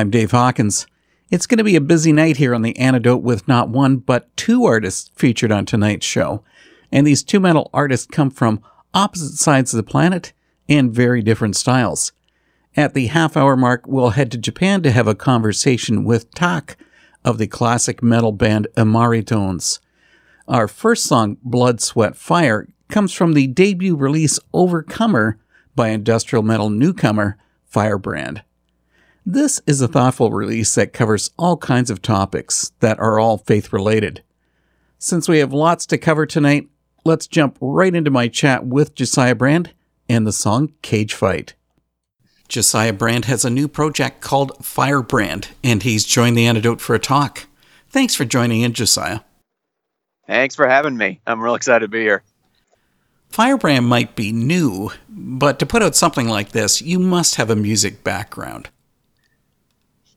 I'm Dave Hawkins. It's going to be a busy night here on The Antidote with not one, but two artists featured on tonight's show. And these two metal artists come from opposite sides of the planet and very different styles. At the half hour mark, we'll head to Japan to have a conversation with Tak of the classic metal band Imari Tones. Our first song, Blood, Sweat, Fire, comes from the debut release Overcomer by industrial metal newcomer Firebrand. This is a thoughtful release that covers all kinds of topics that are all faith related. Since we have lots to cover tonight, let's jump right into my chat with Josiah Brand and the song Cage Fight. Josiah Brand has a new project called Firebrand, and he's joined the antidote for a talk. Thanks for joining in, Josiah. Thanks for having me. I'm real excited to be here. Firebrand might be new, but to put out something like this, you must have a music background.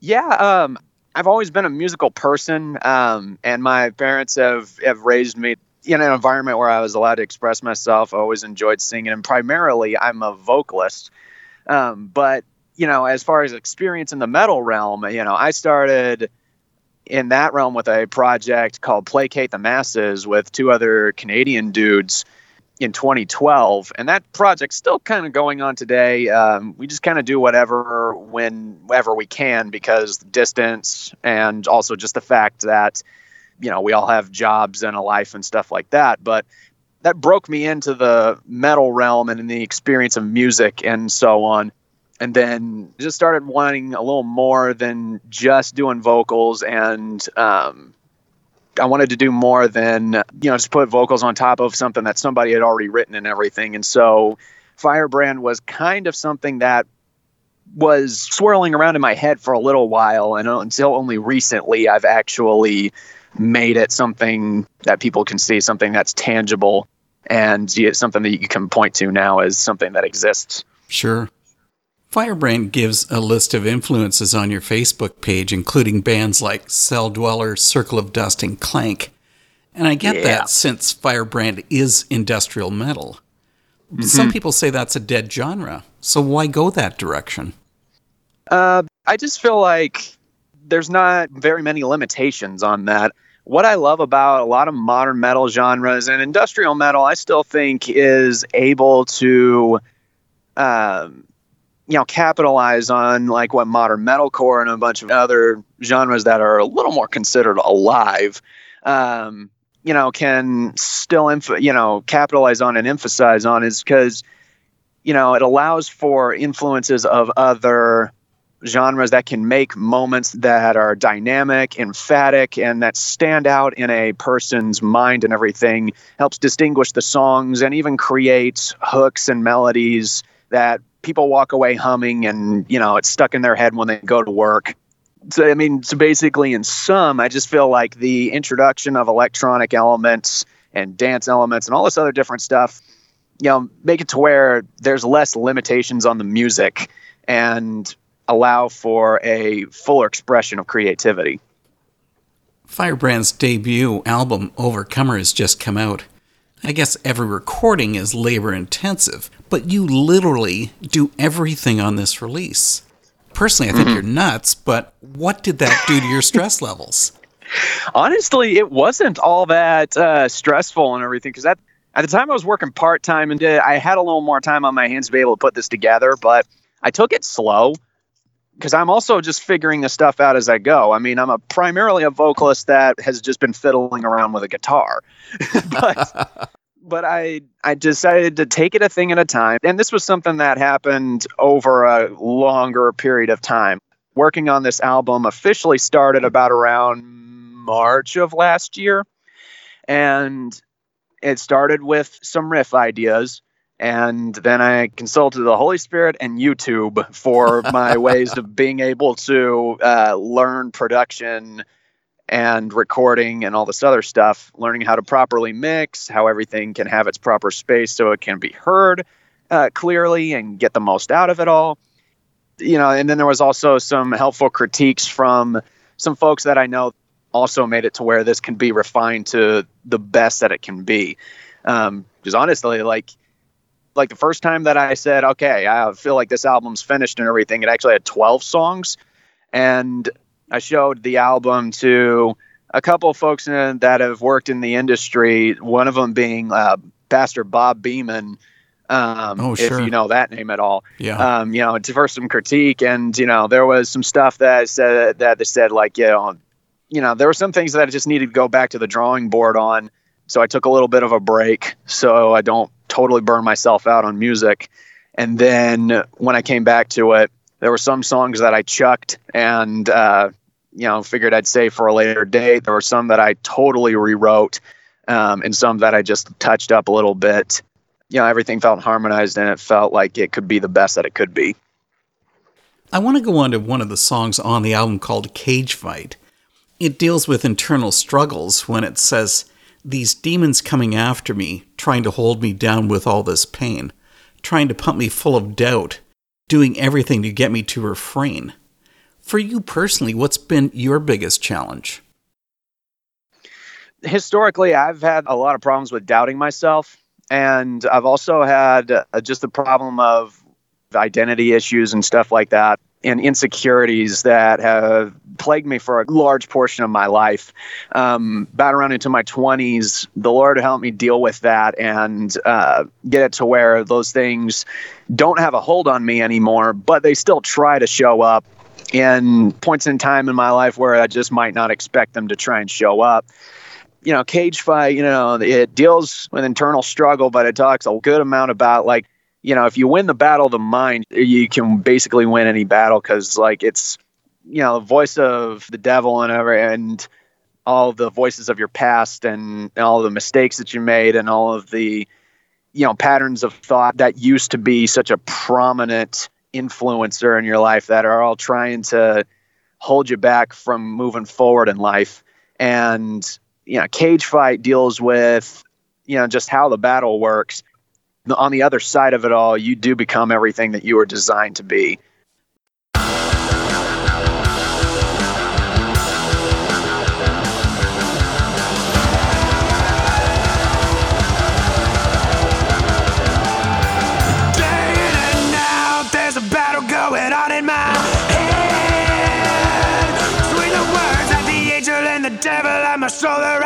Yeah, um, I've always been a musical person, um, and my parents have, have raised me in an environment where I was allowed to express myself. I always enjoyed singing, and primarily I'm a vocalist. Um, but you know, as far as experience in the metal realm, you know, I started in that realm with a project called Placate the Masses with two other Canadian dudes. In 2012, and that project's still kind of going on today. Um, we just kind of do whatever whenever we can because distance and also just the fact that you know we all have jobs and a life and stuff like that. But that broke me into the metal realm and in the experience of music and so on. And then just started wanting a little more than just doing vocals and um, I wanted to do more than you know just put vocals on top of something that somebody had already written and everything. And so Firebrand was kind of something that was swirling around in my head for a little while and until only recently I've actually made it something that people can see, something that's tangible and something that you can point to now as something that exists. Sure. Firebrand gives a list of influences on your Facebook page, including bands like Celldweller, Circle of Dust, and Klank. And I get Yeah. that since Firebrand is industrial metal. Some people say that's a dead genre, so why go that direction? Uh, I just feel like there's not very many limitations on that. What I love about a lot of modern metal genres and industrial metal, I still think is able to, um, you know, capitalize on like what modern metalcore and a bunch of other genres that are a little more considered alive, um, you know, can still, emph- you know, capitalize on and emphasize on is because, you know, it allows for influences of other genres that can make moments that are dynamic, emphatic, and that stand out in a person's mind and everything. Helps distinguish the songs and even creates hooks and melodies that people walk away humming and, you know, it's stuck in their head when they go to work. So, I mean, so basically, in sum, I just feel like the introduction of electronic elements and dance elements and all this other different stuff, you know, make it to where there's less limitations on the music and allow for a fuller expression of creativity. Firebrand's debut album, Overcomer, has just come out. I guess every recording is labor intensive, but you literally do everything on this release. Personally, I think you're nuts, but what did that do to your stress levels? Honestly, it wasn't all that uh, stressful and everything because at at the time I was working part time and did, I had a little more time on my hands to be able to put this together, but I took it slow because I'm also just figuring this stuff out as I go. I mean, I'm a primarily a vocalist that has just been fiddling around with a guitar, but but I I decided to take it a thing at a time, and this was something that happened over a longer period of time. Working on this album officially started about around March of last year, and it started with some riff ideas. And then I consulted the Holy Spirit and YouTube for my ways of being able to uh, learn production and recording and all this other stuff, learning how to properly mix, how everything can have its proper space so it can be heard uh, clearly and get the most out of it all. You know, and then there was also some helpful critiques from some folks that I know also made it to where this can be refined to the best that it can be. Um, because honestly, like, like the first time that I said, okay, I feel like this album's finished and everything, it actually had 12 songs. And I showed the album to a couple of folks in, that have worked in the industry, one of them being uh, Pastor Bob Beeman. Um, Oh, sure. If you know that name at all. Yeah. Um, you know, to for some critique, and you know, there was some stuff that said that they said like, you know, you know, there were some things that I just needed to go back to the drawing board on. So I took a little bit of a break so I don't totally burn myself out on music. And then when I came back to it, there were some songs that I chucked and, uh, you know, figured I'd save for a later date. There were some that I totally rewrote um, and some that I just touched up a little bit. You know, everything felt harmonized and it felt like it could be the best that it could be. I want to go on to one of the songs on the album called Cage Fight. It deals with internal struggles when it says, These demons coming after me, trying to hold me down with all this pain, trying to pump me full of doubt, doing everything to get me to refrain. For you personally, what's been your biggest challenge? historically i've had a lot of problems with doubting myself and i've also had uh, just the problem of identity issues and stuff like that and insecurities that have plagued me for a large portion of my life. Um, about around into my 20s, the Lord helped me deal with that and uh, get it to where those things don't have a hold on me anymore, but they still try to show up in points in time in my life where I just might not expect them to try and show up. You know, cage fight, you know, it deals with internal struggle, but it talks a good amount about like, you know, if you win the battle of the mind, you can basically win any battle because like it's, you know, the voice of the devil and ever and all the voices of your past and all the mistakes that you made and all of the, you know, patterns of thought that used to be such a prominent influencer in your life that are all trying to hold you back from moving forward in life. And, you know, cage fight deals with, you know, just how the battle works. On the other side of it all, you do become everything that you were designed to be. At my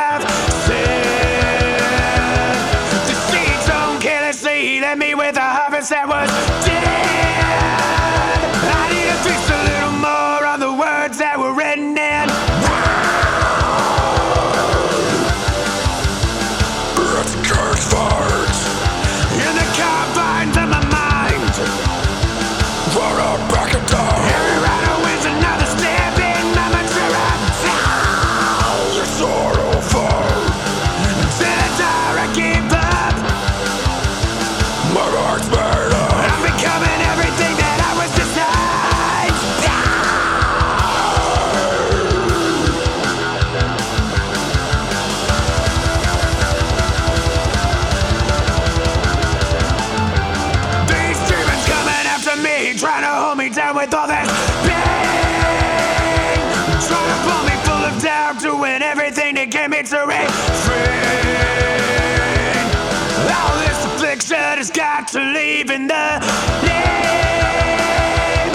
in the name.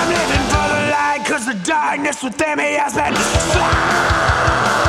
I'm living for the light, cause the darkness within me has been It's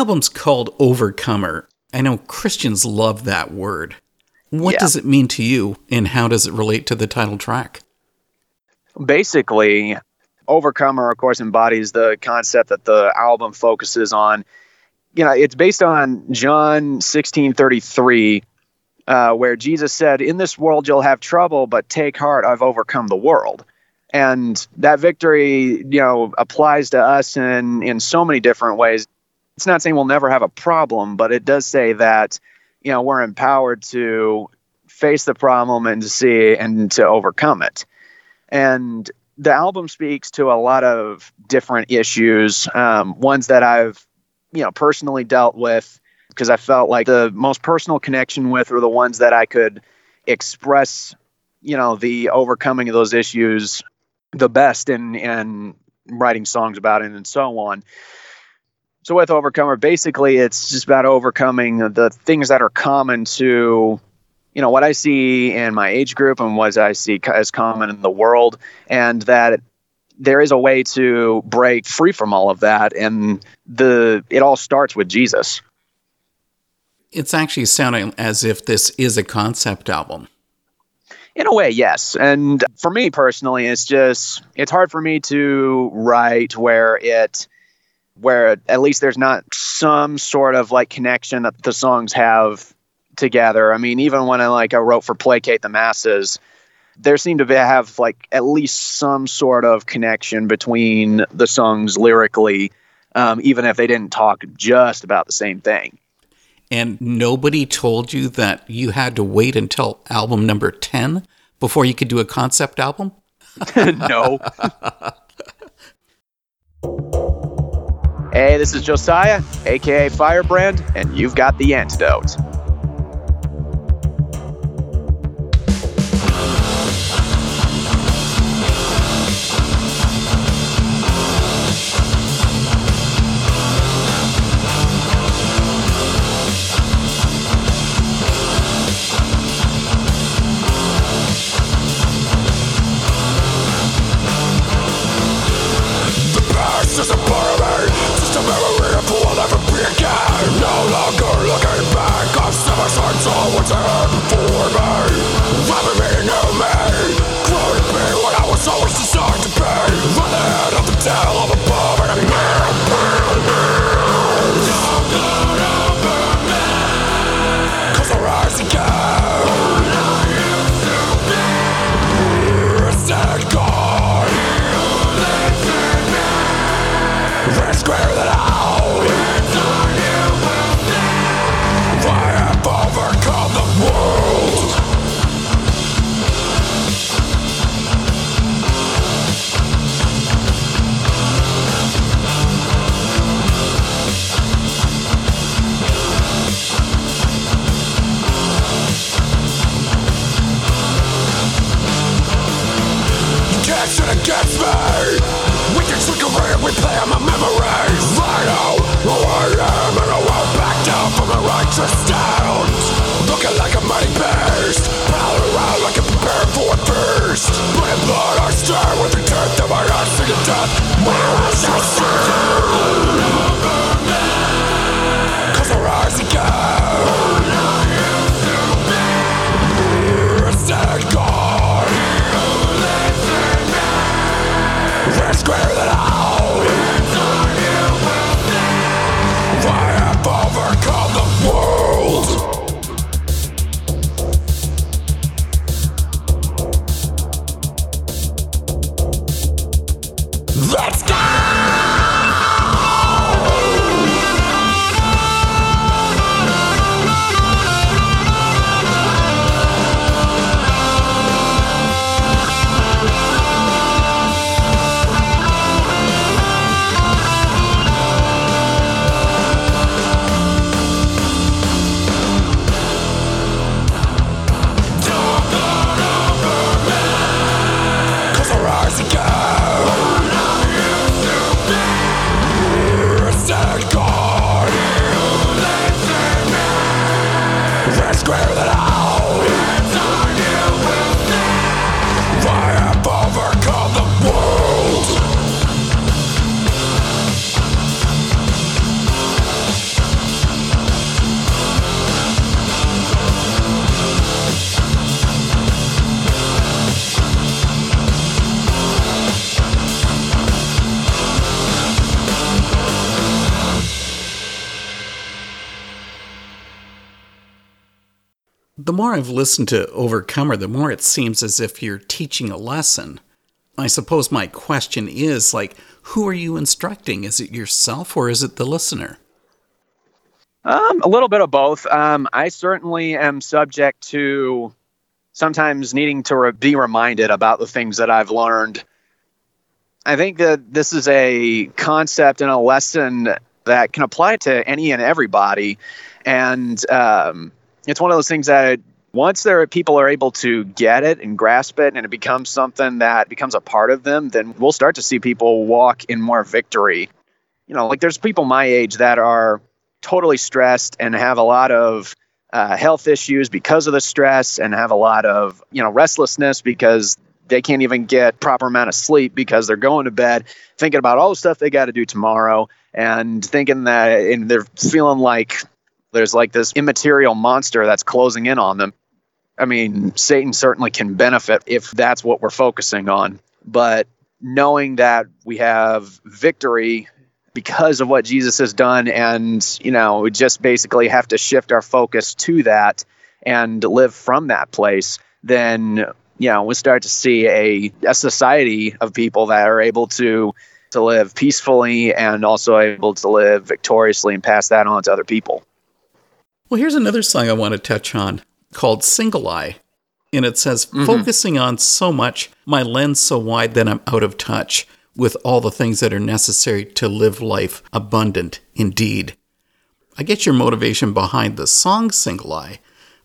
album's called Overcomer. I know Christians love that word. What Yeah. does it mean to you, and how does it relate to the title track? basically overcomer of course embodies the concept that the album focuses on you know it's based on john 16 33 uh, where jesus said in this world you'll have trouble but take heart i've overcome the world and that victory you know applies to us in in so many different ways it's not saying we'll never have a problem but it does say that you know we're empowered to face the problem and to see and to overcome it. And the album speaks to a lot of different issues. Um, ones that i've you know personally dealt with because i felt like the most personal connection with were the ones that i could express you know the overcoming of those issues the best in in writing songs about it and so on So with Overcomer, basically, it's just about overcoming the things that are common to, you know, what I see in my age group and what I see as common in the world, and that there is a way to break free from all of that, and the it all starts with Jesus. It's actually sounding as if this is a concept album. In a way, yes. And for me personally, it's just it's hard for me to write where it where at least there's not some sort of like connection that the songs have together. I mean, even when I like I wrote for Placate the Masses, there seemed to be, have like at least some sort of connection between the songs lyrically, um, even if they didn't talk just about the same thing. And nobody told you that you had to wait until album number 10 before you could do a concept album? no. hey, this is Josiah, aka Firebrand, and you've got the antidote. More I've listened to Overcomer, the more it seems as if you're teaching a lesson. I suppose my question is like, who are you instructing? Is it yourself or is it the listener? Um, a little bit of both. Um, I certainly am subject to sometimes needing to re- be reminded about the things that I've learned. I think that this is a concept and a lesson that can apply to any and everybody. And um, it's one of those things that once there are people are able to get it and grasp it and it becomes something that becomes a part of them, then we'll start to see people walk in more victory you know, like there's people my age that are totally stressed and have a lot of uh, health issues because of the stress and have a lot of, you know, restlessness because they can't even get proper amount of sleep because they're going to bed thinking about all the stuff they got to do tomorrow and thinking that and they're feeling like there's like this immaterial monster that's closing in on them. I mean, Satan certainly can benefit if that's what we're focusing on, but knowing that we have victory because of what Jesus has done and you know, we just basically have to shift our focus to that and live from that place, then you know, we start to see a, a society of people that are able to to live peacefully and also able to live victoriously and pass that on to other people. Well, here's another song I want to touch on called Single Eye. And it says, mm-hmm. focusing on so much, my lens so wide that I'm out of touch with all the things that are necessary to live life abundant indeed. I get your motivation behind the song Single Eye,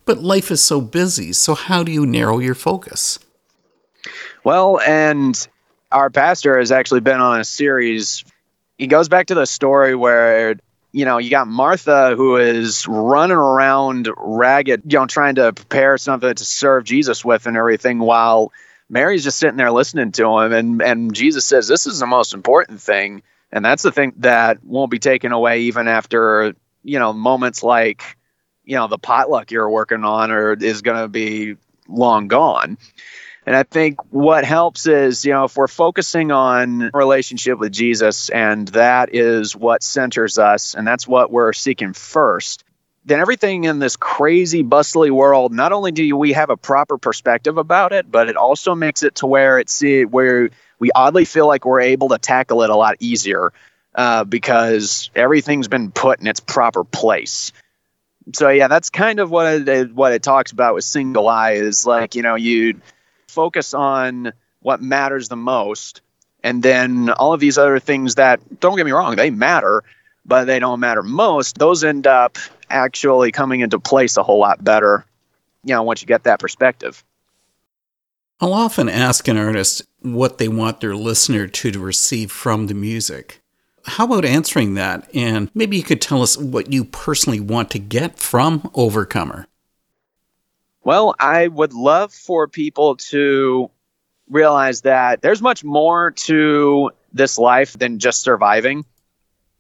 but life is so busy, so how do you narrow your focus? Well, and our pastor has actually been on a series. He goes back to the story where, you know, you got Martha who is running around ragged, you know, trying to prepare something to serve Jesus with and everything while Mary's just sitting there listening to him. And, and Jesus says, This is the most important thing. And that's the thing that won't be taken away even after, you know, moments like, you know, the potluck you're working on or is going to be long gone. And I think what helps is, you know, if we're focusing on relationship with Jesus and that is what centers us and that's what we're seeking first, then everything in this crazy, bustly world, not only do we have a proper perspective about it, but it also makes it to where it's where we oddly feel like we're able to tackle it a lot easier uh, because everything's been put in its proper place. So yeah, that's kind of what it, what it talks about with single eye is like you know you focus on what matters the most and then all of these other things that don't get me wrong they matter but they don't matter most those end up actually coming into place a whole lot better you know once you get that perspective I'll often ask an artist what they want their listener to, to receive from the music. How about answering that? And maybe you could tell us what you personally want to get from Overcomer. Well, I would love for people to realize that there's much more to this life than just surviving.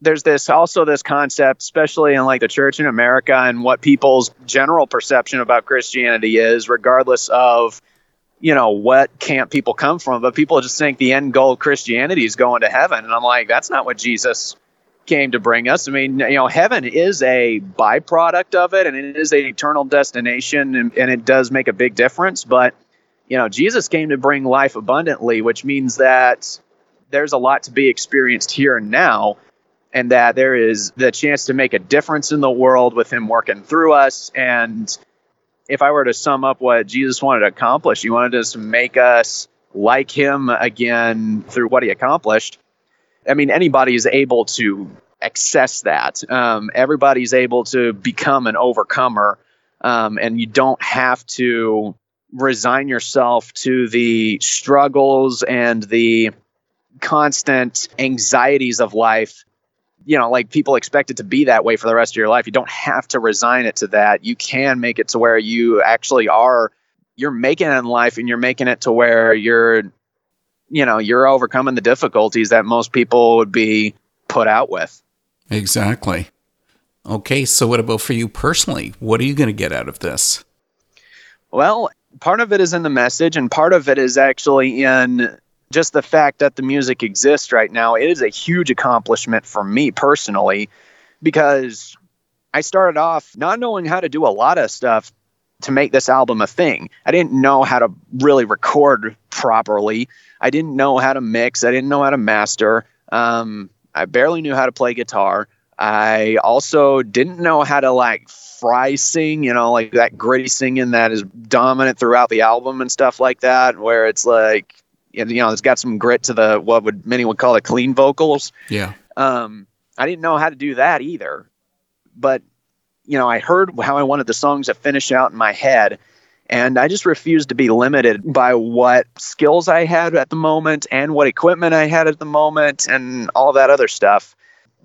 There's this also this concept, especially in like the church in America and what people's general perception about Christianity is, regardless of you know what camp people come from, but people just think the end goal of Christianity is going to heaven, and I'm like, that's not what Jesus came to bring us. I mean, you know, heaven is a byproduct of it and it is a eternal destination and, and, it does make a big difference. But, you know, Jesus came to bring life abundantly, which means that there's a lot to be experienced here and now. And that there is the chance to make a difference in the world with him working through us. And if I were to sum up what Jesus wanted to accomplish, he wanted us to make us like him again through what he accomplished I mean, anybody is able to access that. Um, everybody's able to become an overcomer, um, and you don't have to resign yourself to the struggles and the constant anxieties of life. You know, like people expect it to be that way for the rest of your life. You don't have to resign it to that. You can make it to where you actually are. You're making it in life, and you're making it to where you're you know, you're overcoming the difficulties that most people would be put out with. Exactly. Okay, so what about for you personally? What are you going to get out of this? Well, part of it is in the message, and part of it is actually in just the fact that the music exists right now. It is a huge accomplishment for me personally because I started off not knowing how to do a lot of stuff to make this album a thing. I didn't know how to really record properly. I didn't know how to mix. I didn't know how to master. Um, I barely knew how to play guitar. I also didn't know how to like fry sing, you know, like that gritty singing that is dominant throughout the album and stuff like that, where it's like, you know, it's got some grit to the what would many would call it clean vocals. Yeah. Um, I didn't know how to do that either, but you know, I heard how I wanted the songs to finish out in my head. And I just refused to be limited by what skills I had at the moment and what equipment I had at the moment and all that other stuff.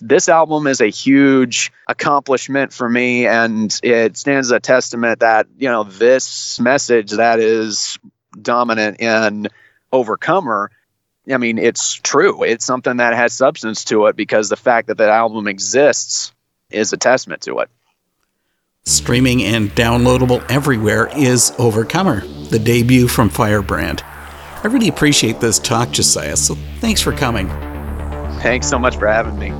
this album is a huge accomplishment for me and it stands as a testament that you know this message that is dominant in overcomer i mean it's true it's something that has substance to it because the fact that that album exists is a testament to it Streaming and downloadable everywhere is Overcomer, the debut from Firebrand. I really appreciate this talk, Josiah, so thanks for coming. thanks so much for having me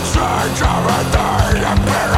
change everything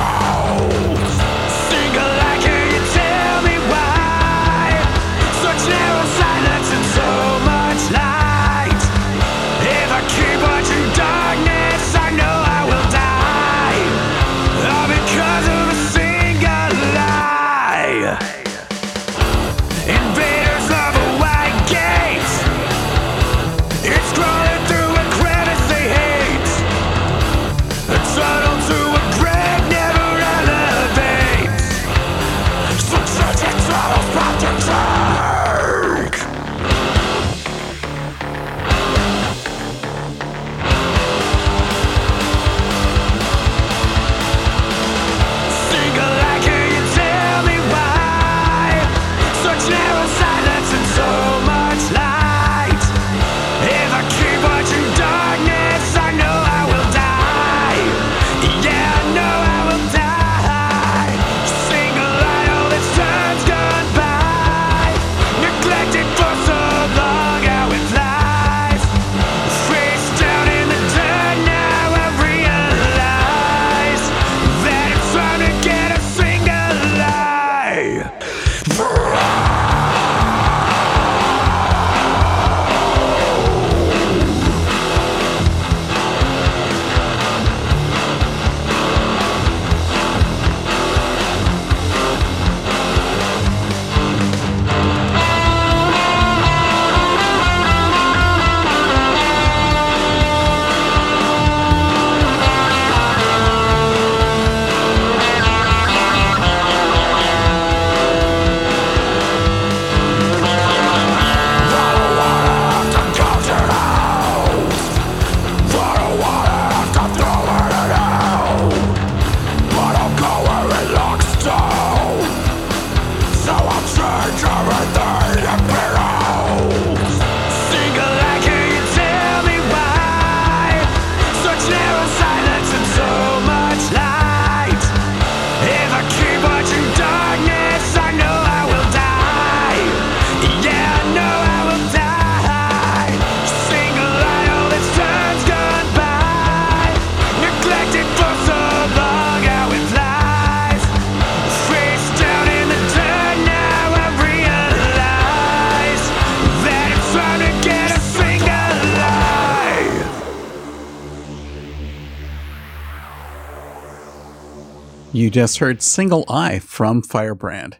You just heard Single Eye from Firebrand.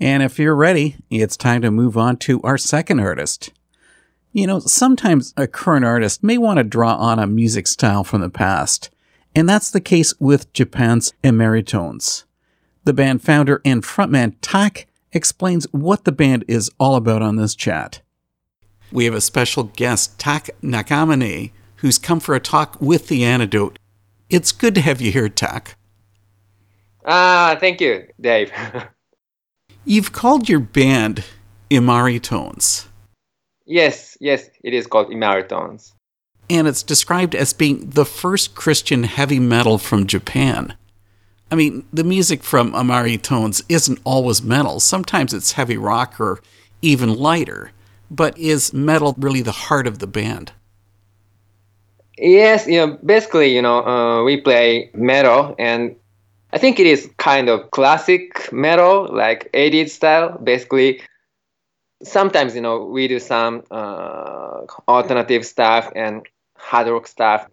And if you're ready, it's time to move on to our second artist. You know, sometimes a current artist may want to draw on a music style from the past, and that's the case with Japan's Imari Tones. The band founder and frontman Tak explains what the band is all about on this chat. We have a special guest, Tak Nakamine, who's come for a talk with The Antidote. It's good to have you here, Tak. Ah, thank you, Dave. You've called your band Imari Tones, yes, yes, it is called Imaritones. and it's described as being the first Christian heavy metal from Japan. I mean, the music from Imari Tones isn't always metal. Sometimes it's heavy rock or even lighter. But is metal really the heart of the band? Yes, you know, basically, you know, uh, we play metal, and I think it is kind of classic metal, like 80s style. Basically, sometimes, you know, we do some uh, alternative stuff and hard rock stuff.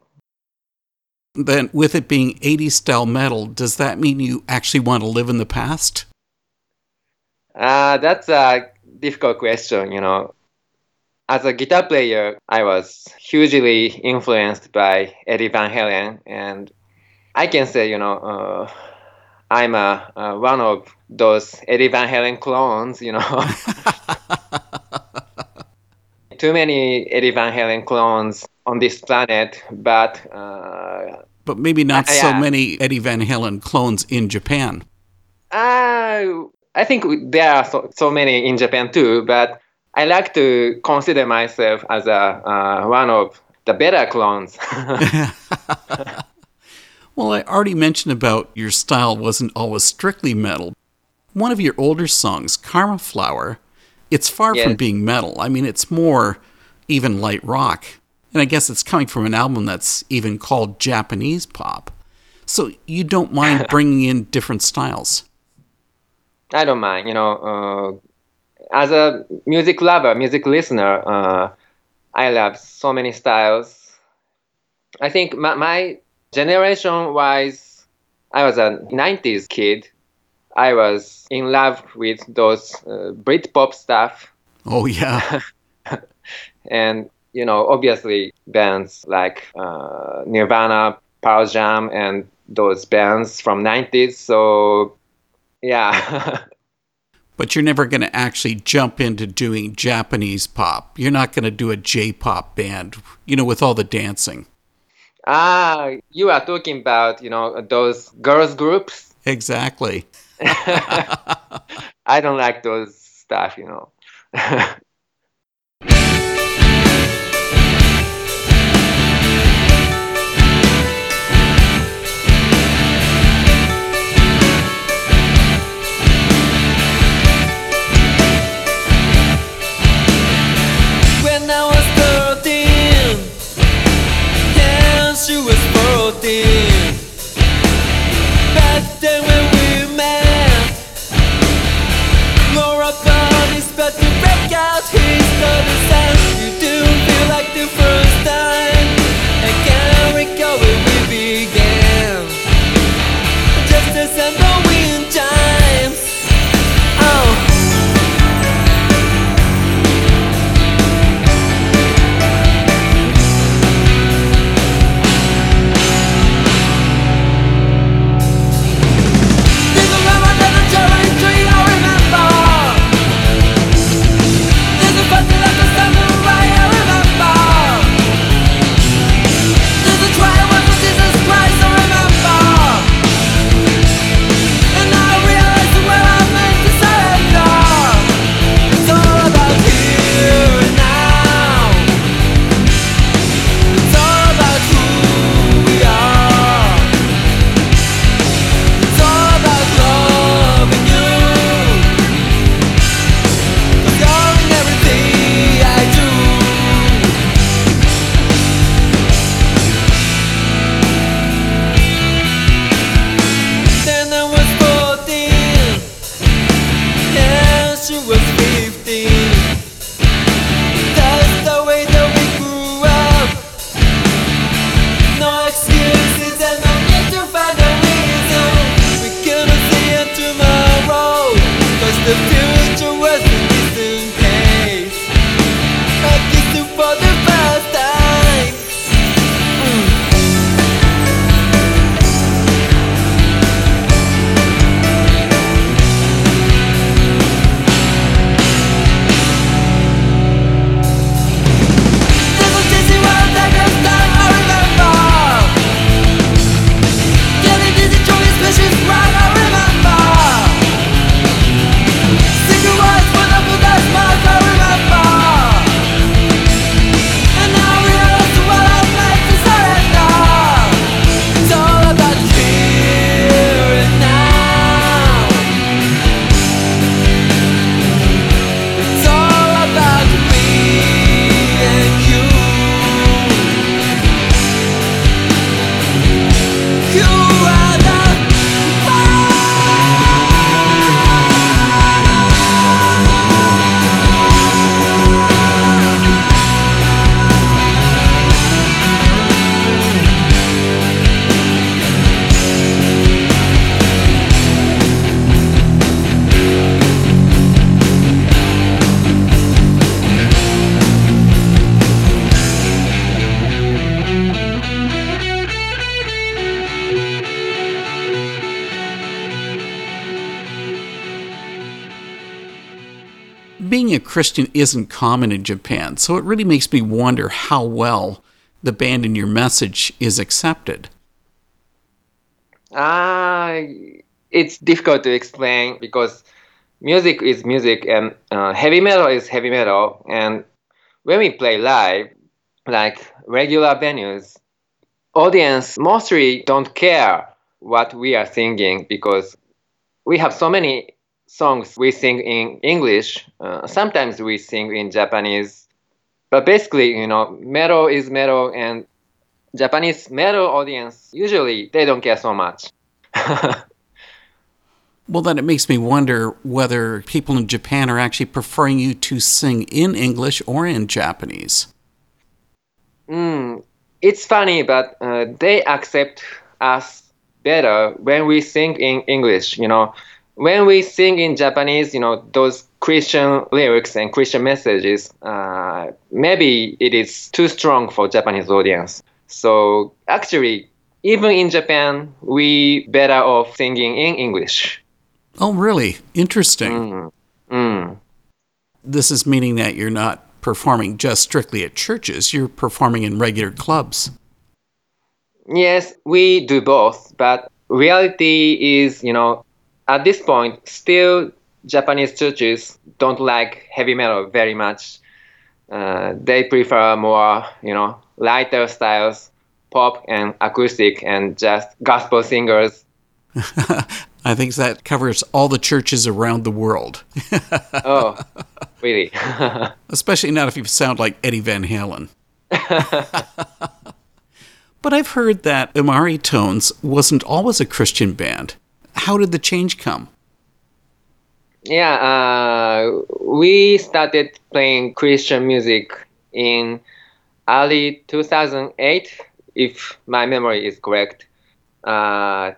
Then, with it being 80s style metal, does that mean you actually want to live in the past? Uh, that's a difficult question, you know. As a guitar player, I was hugely influenced by Eddie Van Halen, and I can say, you know, uh, I'm a, uh, one of those Eddie Van Halen clones, you know. Too many Eddie Van Halen clones on this planet, but uh, But maybe not Uh, so yeah. many Eddie Van Halen clones in Japan. Uh, I think there are so, so many in Japan too, but I like to consider myself as a uh, one of the better clones. Well, I already mentioned about your style wasn't always strictly metal. One of your older songs, Karma Flower, it's far from being metal. I mean, it's more even light rock. And I guess it's coming from an album that's even called Japanese pop. So you don't mind bringing in different styles. I don't mind, you know. Uh, as a music lover, music listener, uh, I love so many styles. I think my, my generation wise, I was a 90s kid. I was in love with those uh, Britpop stuff. Oh, yeah. and you know obviously bands like uh, nirvana pearl jam and those bands from 90s so yeah but you're never going to actually jump into doing Japanese pop. You're not going to do a J pop band, you know, with all the dancing. Ah you are talking about you know those girls groups Exactly. i don't like those stuff you know she was 14 Back then when we met Laura found his to break out He's his nervous and You do feel like the first time. Being a Christian isn't common in Japan, so it really makes me wonder how well the band and your message is accepted. Ah, it's difficult to explain because music is music and uh, heavy metal is heavy metal. And when we play live, like regular venues, audience mostly don't care what we are singing because we have so many songs we sing in English. Uh, sometimes we sing in Japanese. But basically, you know, metal is metal and Japanese metal audience usually they don't care so much. Well, then it makes me wonder whether people in Japan are actually preferring you to sing in English or in Japanese. Mm, it's funny, but uh, they accept us better when we sing in English. You know, when we sing in Japanese, you know, those Christian lyrics and Christian messages, uh, maybe it is too strong for Japanese audience. So actually, even in Japan, we better off singing in English. Oh, really? Interesting. Mm. Mm. This is meaning that you're not performing just strictly at churches, you're performing in regular clubs. Yes, we do both, but reality is, you know, at this point, still Japanese churches don't like heavy metal very much. Uh, they prefer more, you know, lighter styles, pop and acoustic, and just gospel singers. I think that covers all the churches around the world. oh, really? Especially not if you sound like Eddie Van Halen. but I've heard that Imari Tones wasn't always a Christian band. How did the change come? Yeah, uh, we started playing Christian music in early 2008, if my memory is correct. Uh,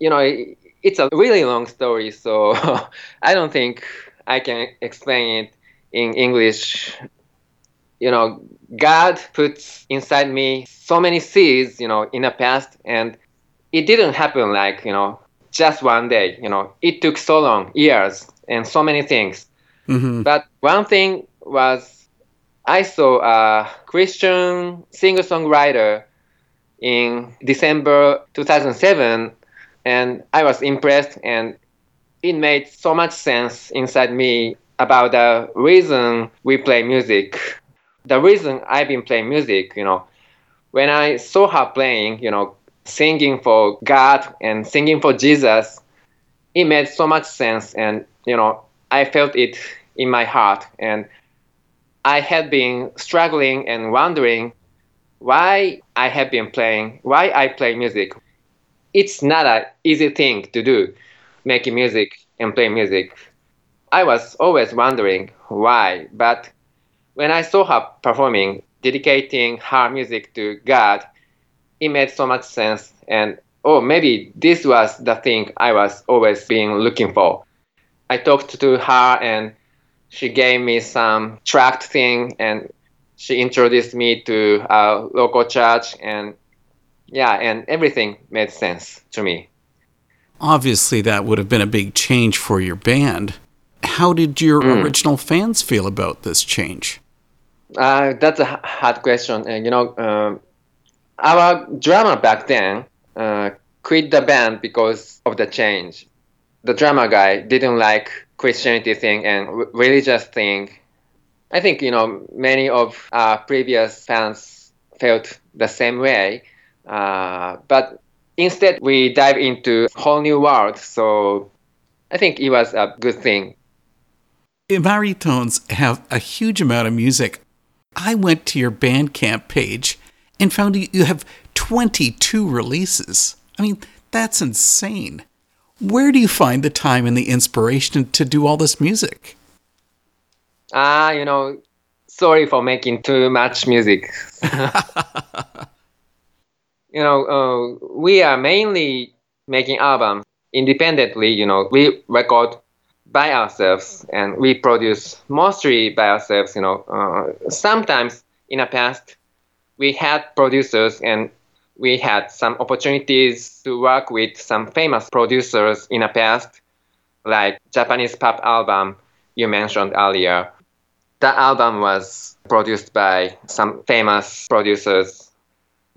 you know, it, it's a really long story, so I don't think I can explain it in English. You know, God puts inside me so many seeds, you know, in the past, and it didn't happen like, you know, just one day. You know, it took so long, years, and so many things. Mm-hmm. But one thing was I saw a Christian singer songwriter in December 2007, and I was impressed, and it made so much sense inside me about the reason we play music. The reason I've been playing music, you know, when I saw her playing, you know, singing for God and singing for Jesus, it made so much sense. And, you know, I felt it in my heart. And I had been struggling and wondering why I have been playing, why I play music. It's not an easy thing to do, making music and play music. I was always wondering why, but when I saw her performing, dedicating her music to God, it made so much sense. And oh, maybe this was the thing I was always being looking for. I talked to her and she gave me some tract thing and she introduced me to a local church and yeah, and everything made sense to me. Obviously, that would have been a big change for your band. How did your Mm. original fans feel about this change? Uh, that's a hard question. And you know, um, our drummer back then uh, quit the band because of the change. The drummer guy didn't like Christianity thing and r- religious thing. I think you know many of our previous fans felt the same way, uh, but instead we dive into whole new world. So I think it was a good thing. Tones have a huge amount of music. I went to your Bandcamp page and found you have 22 releases. I mean, that's insane. Where do you find the time and the inspiration to do all this music? Ah, you know, sorry for making too much music. you know, uh, we are mainly making albums independently. You know, we record by ourselves and we produce mostly by ourselves. You know, uh, sometimes in the past we had producers and we had some opportunities to work with some famous producers in the past, like Japanese pop album you mentioned earlier. That album was produced by some famous producers,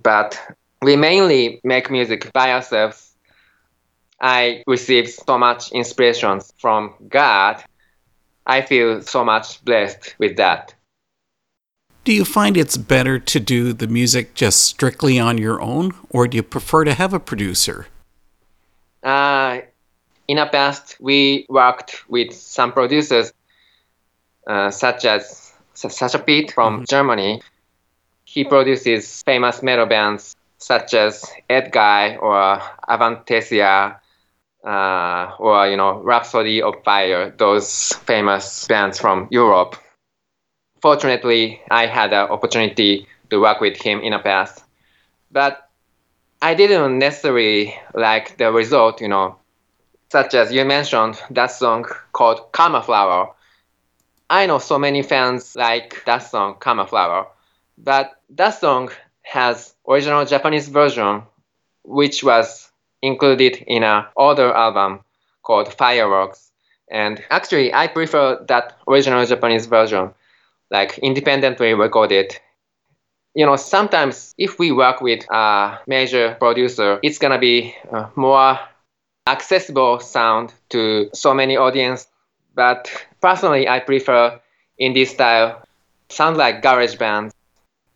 but we mainly make music by ourselves. I received so much inspiration from God. I feel so much blessed with that. Do you find it's better to do the music just strictly on your own, or do you prefer to have a producer? Uh, in the past, we worked with some producers, uh, such as Sascha Paeth from Germany. He produces famous metal bands such as Edguy or Avantasia, uh, or you know Rhapsody of Fire. Those famous bands from Europe. Fortunately, I had an opportunity to work with him in the past, but I didn't necessarily like the result. You know, such as you mentioned that song called Karma Flower. I know so many fans like that song Karma Flower, but that song has original Japanese version, which was included in an older album called Fireworks. And actually, I prefer that original Japanese version, like independently recorded. You know, sometimes if we work with a major producer, it's gonna be uh, more accessible sound to so many audience. But personally, I prefer indie style, sound like garage band.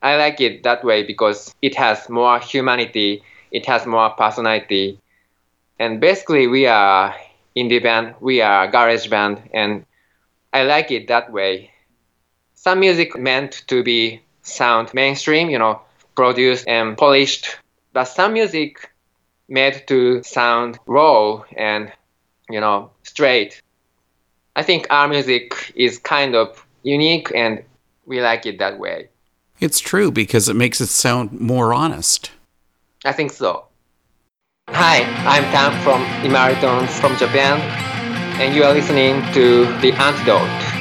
I like it that way because it has more humanity, it has more personality. And basically, we are indie band, we are garage band, and I like it that way. Some music meant to be sound mainstream, you know, produced and polished, but some music made to sound raw and, you know, straight. I think our music is kind of unique and we like it that way. It's true because it makes it sound more honest. I think so. Hi, I'm Tak from Imari Tones from Japan, and you are listening to The Antidote.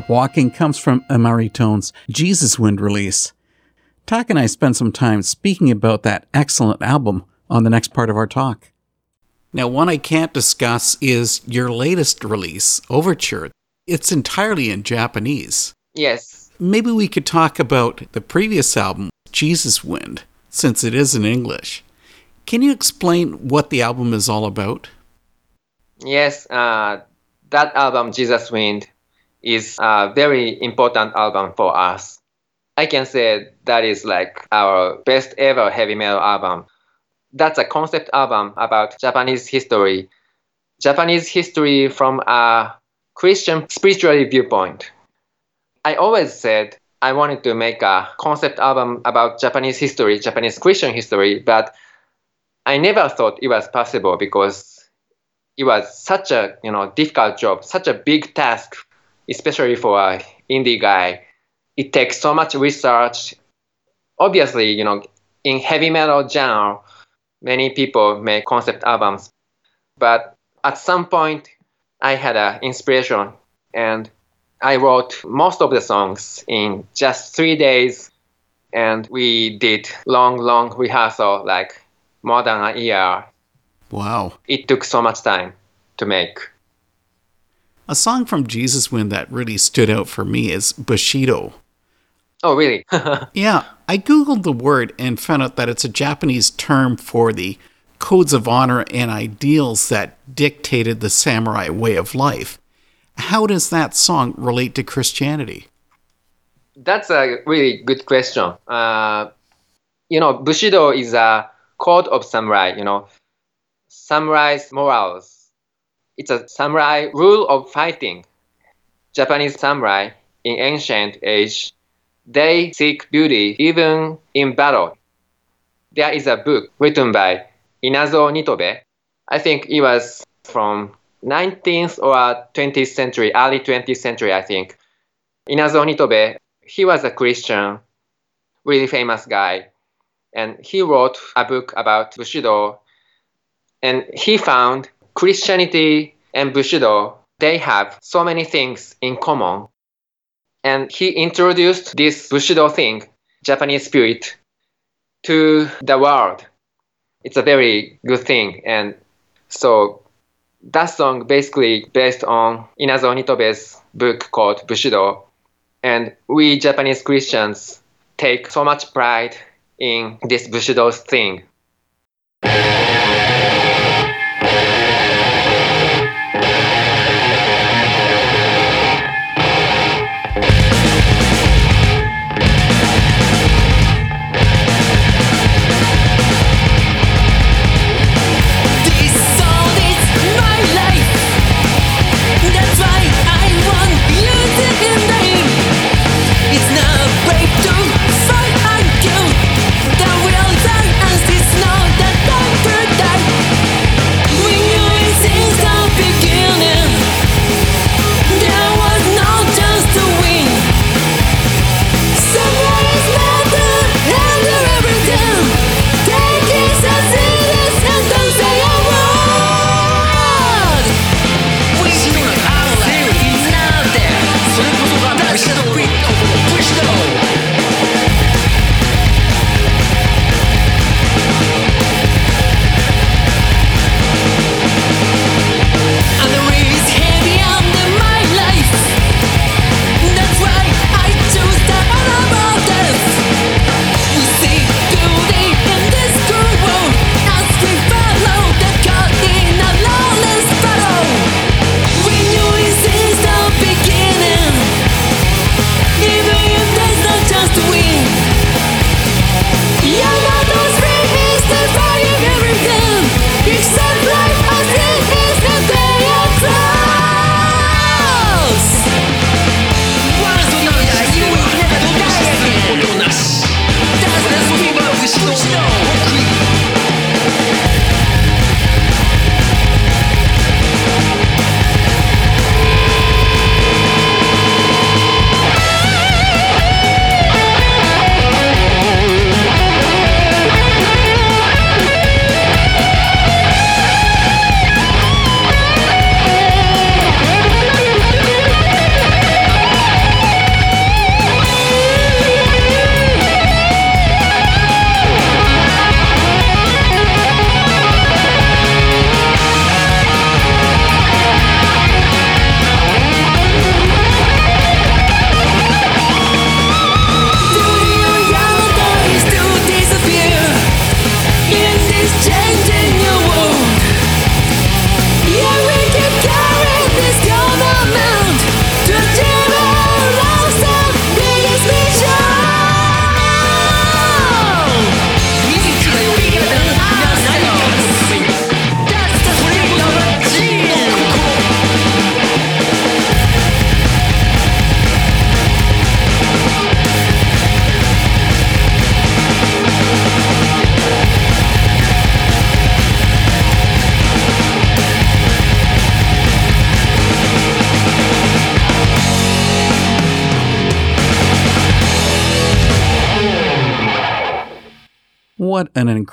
Stop Walking comes from Imari Tones' Jesus Wind release. Tak and I spent some time speaking about that excellent album on the next part of our talk. Now, one I can't discuss is your latest release, Overture. It's entirely in Japanese. Yes. Maybe we could talk about the previous album, Jesus Wind, since it is in English. Can you explain what the album is all about? Yes, uh, that album, Jesus Wind, is a very important album for us. I can say that is like our best ever heavy metal album. That's a concept album about Japanese history. Japanese history from a Christian spiritual viewpoint. I always said I wanted to make a concept album about Japanese history, Japanese Christian history, but I never thought it was possible because it was such a you know difficult job, such a big task, especially for an indie guy. It takes so much research. Obviously, you know, in heavy metal genre, many people make concept albums, but at some point, I had an inspiration and I wrote most of the songs in just three days, and we did long, long rehearsal, like more than a year. Wow. It took so much time to make. A song from Jesus Wind that really stood out for me is Bushido. Oh, really? Yeah, I googled the word and found out that it's a Japanese term for the codes of honor and ideals that dictated the samurai way of life. How does that song relate to Christianity? That's a really good question. Uh, you know, Bushido is a code of samurai, you know, samurai's morals. It's a samurai rule of fighting. Japanese samurai in ancient age, they seek beauty even in battle. There is a book written by Inazo Nitobe. I think it was from 19th or 20th century, early 20th century, I think. Inazo Nitobe, he was a Christian, really famous guy, and he wrote a book about Bushido. And he found Christianity and Bushido, they have so many things in common. And he introduced this Bushido thing, Japanese spirit, to the world. It's a very good thing. And so that song basically based on Inazo Nitobe's book called Bushido. And we Japanese Christians take so much pride in this Bushido thing.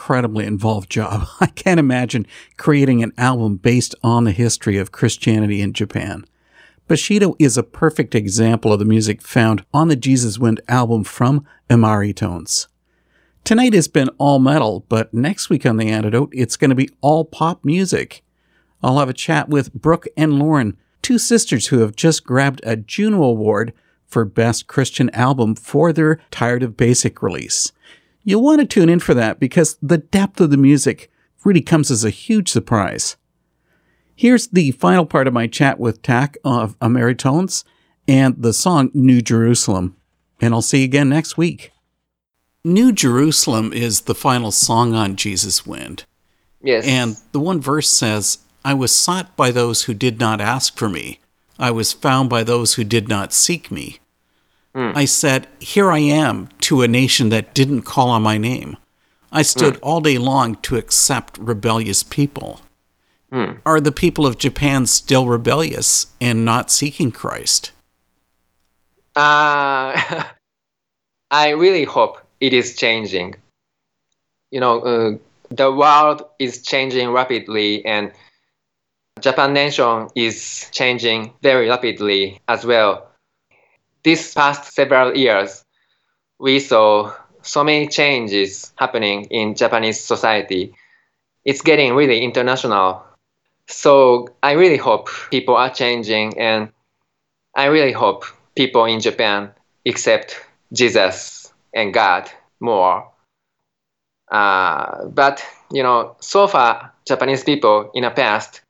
Incredibly involved job. I can't imagine creating an album based on the history of Christianity in Japan. Bushido is a perfect example of the music found on the Jesus Wind album from Imari Tones. Tonight has been all metal, but next week on The Antidote, it's going to be all pop music. I'll have a chat with Brooke and Lauren, two sisters who have just grabbed a Juno Award for Best Christian Album for their Tired of Basic release. You'll want to tune in for that because the depth of the music really comes as a huge surprise. Here's the final part of my chat with Tak of Imari Tones and the song New Jerusalem. And I'll see you again next week. New Jerusalem is the final song on Jesus Wind. Yes. And the one verse says, I was sought by those who did not ask for me. I was found by those who did not seek me. I said, Here I am to a nation that didn't call on my name. I stood all day long to accept rebellious people. Are the people of Japan still rebellious and not seeking Christ? Uh, I really hope it is changing. You know, uh, the world is changing rapidly, and Japan nation is changing very rapidly as well. This past several years, we saw so many changes happening in Japanese society. It's getting really international. So I really hope people are changing, and I really hope people in Japan accept Jesus and God more. Uh, but you know, so far Japanese people in the past,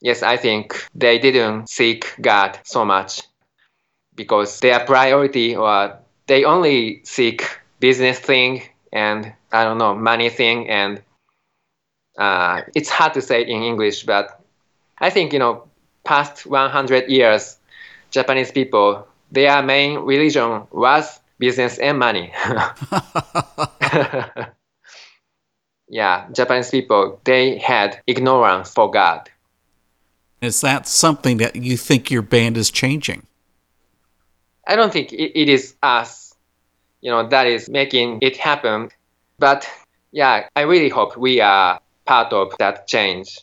yes, I think they didn't seek God so much because their priority or they only seek business thing and I don't know money thing and uh, it's hard to say in English, but I think you know past 100 years, Japanese people their main religion was business and money. yeah, Japanese people they had ignorance for God. Is that something that you think your band is changing? I don't think it, it is us, you know, that is making it happen. But yeah, I really hope we are part of that change.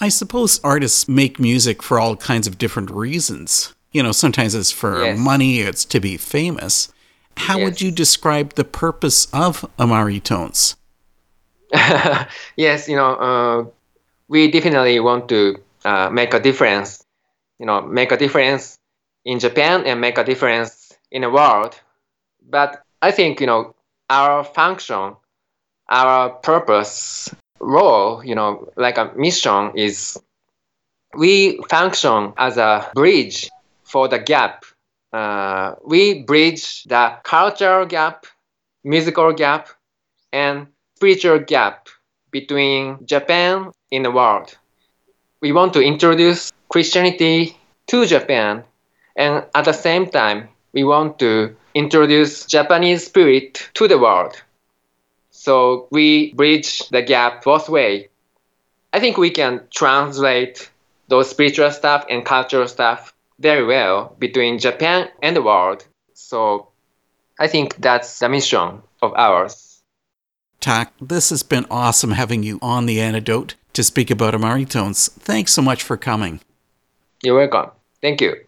I suppose artists make music for all kinds of different reasons. You know, sometimes it's for Yes. money, it's to be famous. How would you describe the purpose of Imari Tones? yes, you know, uh, we definitely want to uh, make a difference. You know, make a difference in Japan and make a difference in the world. But I think you know our function, our purpose, role, you know, like a mission is we function as a bridge for the gap. Uh, we bridge the cultural gap, musical gap, and spiritual gap between Japan and the world. We want to introduce Christianity to Japan, and at the same time, we want to introduce Japanese spirit to the world. So we bridge the gap both way. I think we can translate those spiritual stuff and cultural stuff very well between Japan and the world. So I think that's the mission of ours. Tak, this has been awesome having you on The Antidote to speak about Imari Tones. Thanks so much for coming. You're welcome. Thank you.